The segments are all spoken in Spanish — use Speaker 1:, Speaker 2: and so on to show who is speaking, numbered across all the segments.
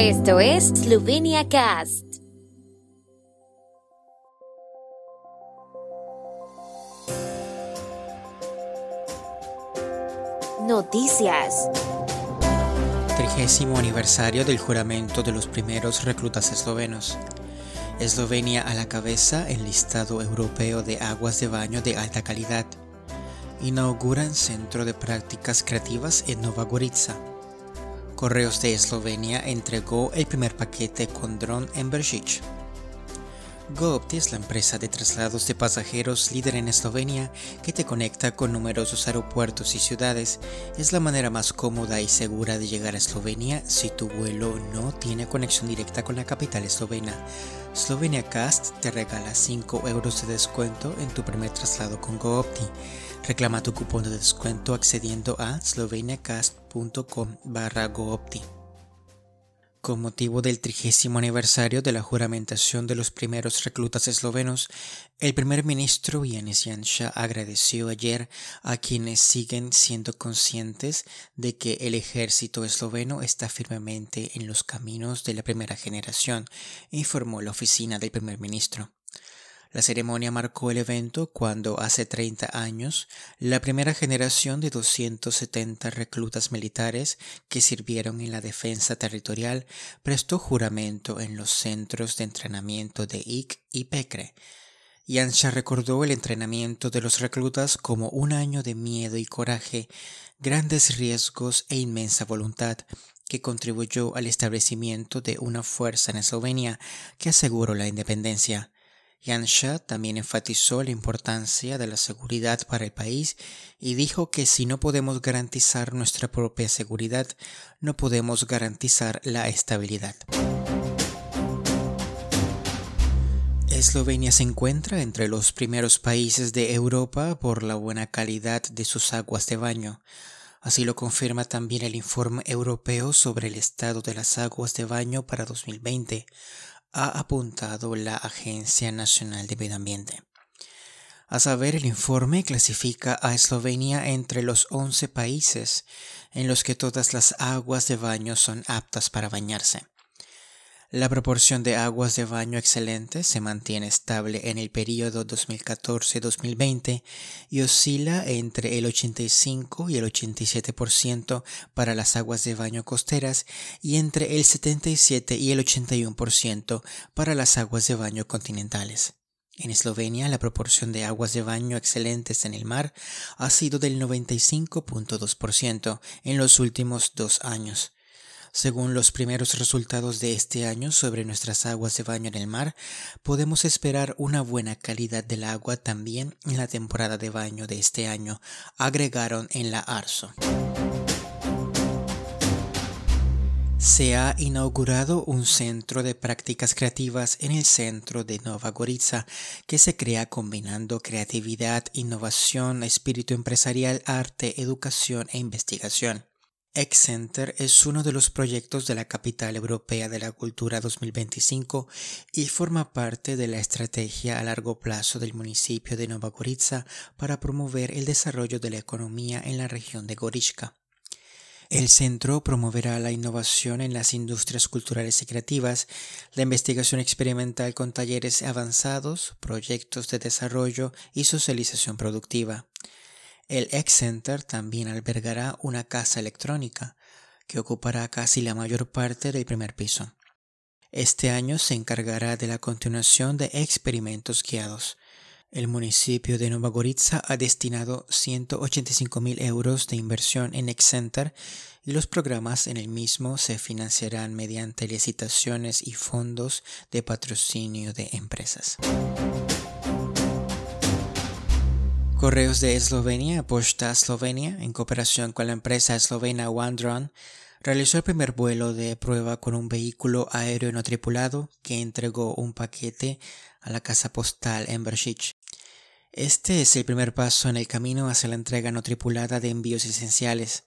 Speaker 1: Esto es Slovenia Cast. Noticias.
Speaker 2: Trigésimo aniversario del juramento de los primeros reclutas eslovenos. Eslovenia a la cabeza en listado europeo de aguas de baño de alta calidad. Inauguran centro de prácticas creativas en Nova Gorica. Correos de Eslovenia entregó el primer paquete con dron en Beržič. GoOpti es la empresa de traslados de pasajeros líder en Eslovenia que te conecta con numerosos aeropuertos y ciudades. Es la manera más cómoda y segura de llegar a Eslovenia si tu vuelo no tiene conexión directa con la capital eslovena. Slovenia Cast te regala 5 euros de descuento en tu primer traslado con GoOpti. Reclama tu cupón de descuento accediendo a sloveniacast.com barra GoOpti. Con motivo del trigésimo aniversario de la juramentación de los primeros reclutas eslovenos, el primer ministro Yanis Janša agradeció ayer a quienes siguen siendo conscientes de que el ejército esloveno está firmemente en los caminos de la primera generación, informó la oficina del primer ministro. La ceremonia marcó el evento cuando hace 30 años la primera generación de 270 reclutas militares que sirvieron en la defensa territorial prestó juramento en los centros de entrenamiento de IC y Pecre. Yansha recordó el entrenamiento de los reclutas como un año de miedo y coraje, grandes riesgos e inmensa voluntad que contribuyó al establecimiento de una fuerza en Eslovenia que aseguró la independencia. Yansha también enfatizó la importancia de la seguridad para el país y dijo que si no podemos garantizar nuestra propia seguridad, no podemos garantizar la estabilidad. Eslovenia se encuentra entre los primeros países de Europa por la buena calidad de sus aguas de baño. Así lo confirma también el informe europeo sobre el estado de las aguas de baño para 2020, ha apuntado la Agencia Nacional de Medio Ambiente. A saber, el informe clasifica a Eslovenia entre los 11 países en los que todas las aguas de baño son aptas para bañarse. La proporción de aguas de baño excelentes se mantiene estable en el periodo 2014-2020 y oscila entre el 85 y el 87% para las aguas de baño costeras y entre el 77 y el 81% para las aguas de baño continentales. En Eslovenia, la proporción de aguas de baño excelentes en el mar ha sido del 95.2% en los últimos dos años según los primeros resultados de este año sobre nuestras aguas de baño en el mar, podemos esperar una buena calidad del agua también en la temporada de baño de este año, agregaron en la ARSO. Se ha inaugurado un centro de prácticas creativas en el centro de Nova Gorica que se crea combinando creatividad, innovación, espíritu empresarial, arte, educación e investigación. Excenter es uno de los proyectos de la Capital Europea de la Cultura 2025 y forma parte de la estrategia a largo plazo del municipio de Nova Gorica para promover el desarrollo de la economía en la región de Gorička. El centro promoverá la innovación en las industrias culturales y creativas, la investigación experimental con talleres avanzados, proyectos de desarrollo y socialización productiva. El X-Center también albergará una casa electrónica que ocupará casi la mayor parte del primer piso. Este año se encargará de la continuación de experimentos guiados. El municipio de Gorica ha destinado 185 mil euros de inversión en X-Center y los programas en el mismo se financiarán mediante licitaciones y fondos de patrocinio de empresas. Correos de Eslovenia, Posta Eslovenia, en cooperación con la empresa eslovena OneDrone, realizó el primer vuelo de prueba con un vehículo aéreo no tripulado que entregó un paquete a la casa postal en Beršič. Este es el primer paso en el camino hacia la entrega no tripulada de envíos esenciales.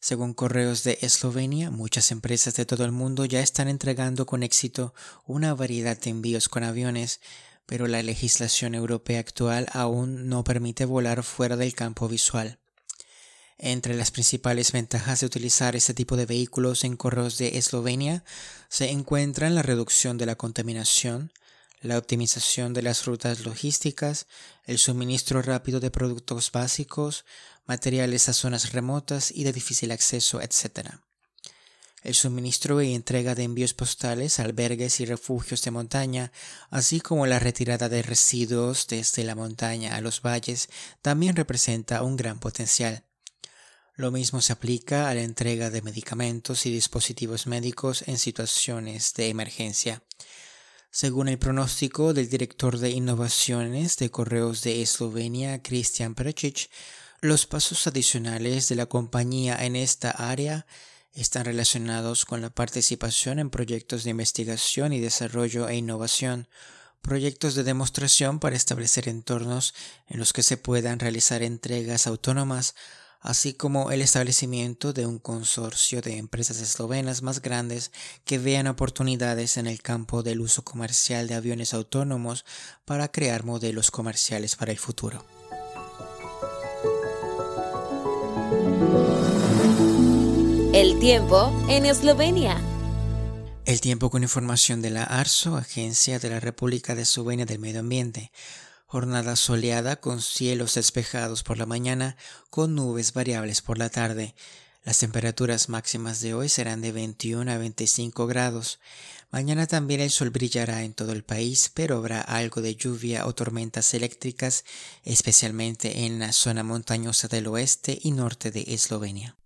Speaker 2: Según correos de Eslovenia, muchas empresas de todo el mundo ya están entregando con éxito una variedad de envíos con aviones, pero la legislación europea actual aún no permite volar fuera del campo visual. Entre las principales ventajas de utilizar este tipo de vehículos en correos de Eslovenia se encuentran la reducción de la contaminación, la optimización de las rutas logísticas, el suministro rápido de productos básicos, materiales a zonas remotas y de difícil acceso, etc. El suministro y entrega de envíos postales, albergues y refugios de montaña, así como la retirada de residuos desde la montaña a los valles, también representa un gran potencial. Lo mismo se aplica a la entrega de medicamentos y dispositivos médicos en situaciones de emergencia. Según el pronóstico del director de innovaciones de correos de Eslovenia, Christian Precic, los pasos adicionales de la compañía en esta área están relacionados con la participación en proyectos de investigación y desarrollo e innovación, proyectos de demostración para establecer entornos en los que se puedan realizar entregas autónomas así como el establecimiento de un consorcio de empresas eslovenas más grandes que vean oportunidades en el campo del uso comercial de aviones autónomos para crear modelos comerciales para el futuro.
Speaker 1: El tiempo en Eslovenia.
Speaker 2: El tiempo con información de la ARSO, Agencia de la República de Eslovenia del Medio Ambiente. Jornada soleada con cielos despejados por la mañana, con nubes variables por la tarde. Las temperaturas máximas de hoy serán de 21 a 25 grados. Mañana también el sol brillará en todo el país, pero habrá algo de lluvia o tormentas eléctricas, especialmente en la zona montañosa del oeste y norte de Eslovenia.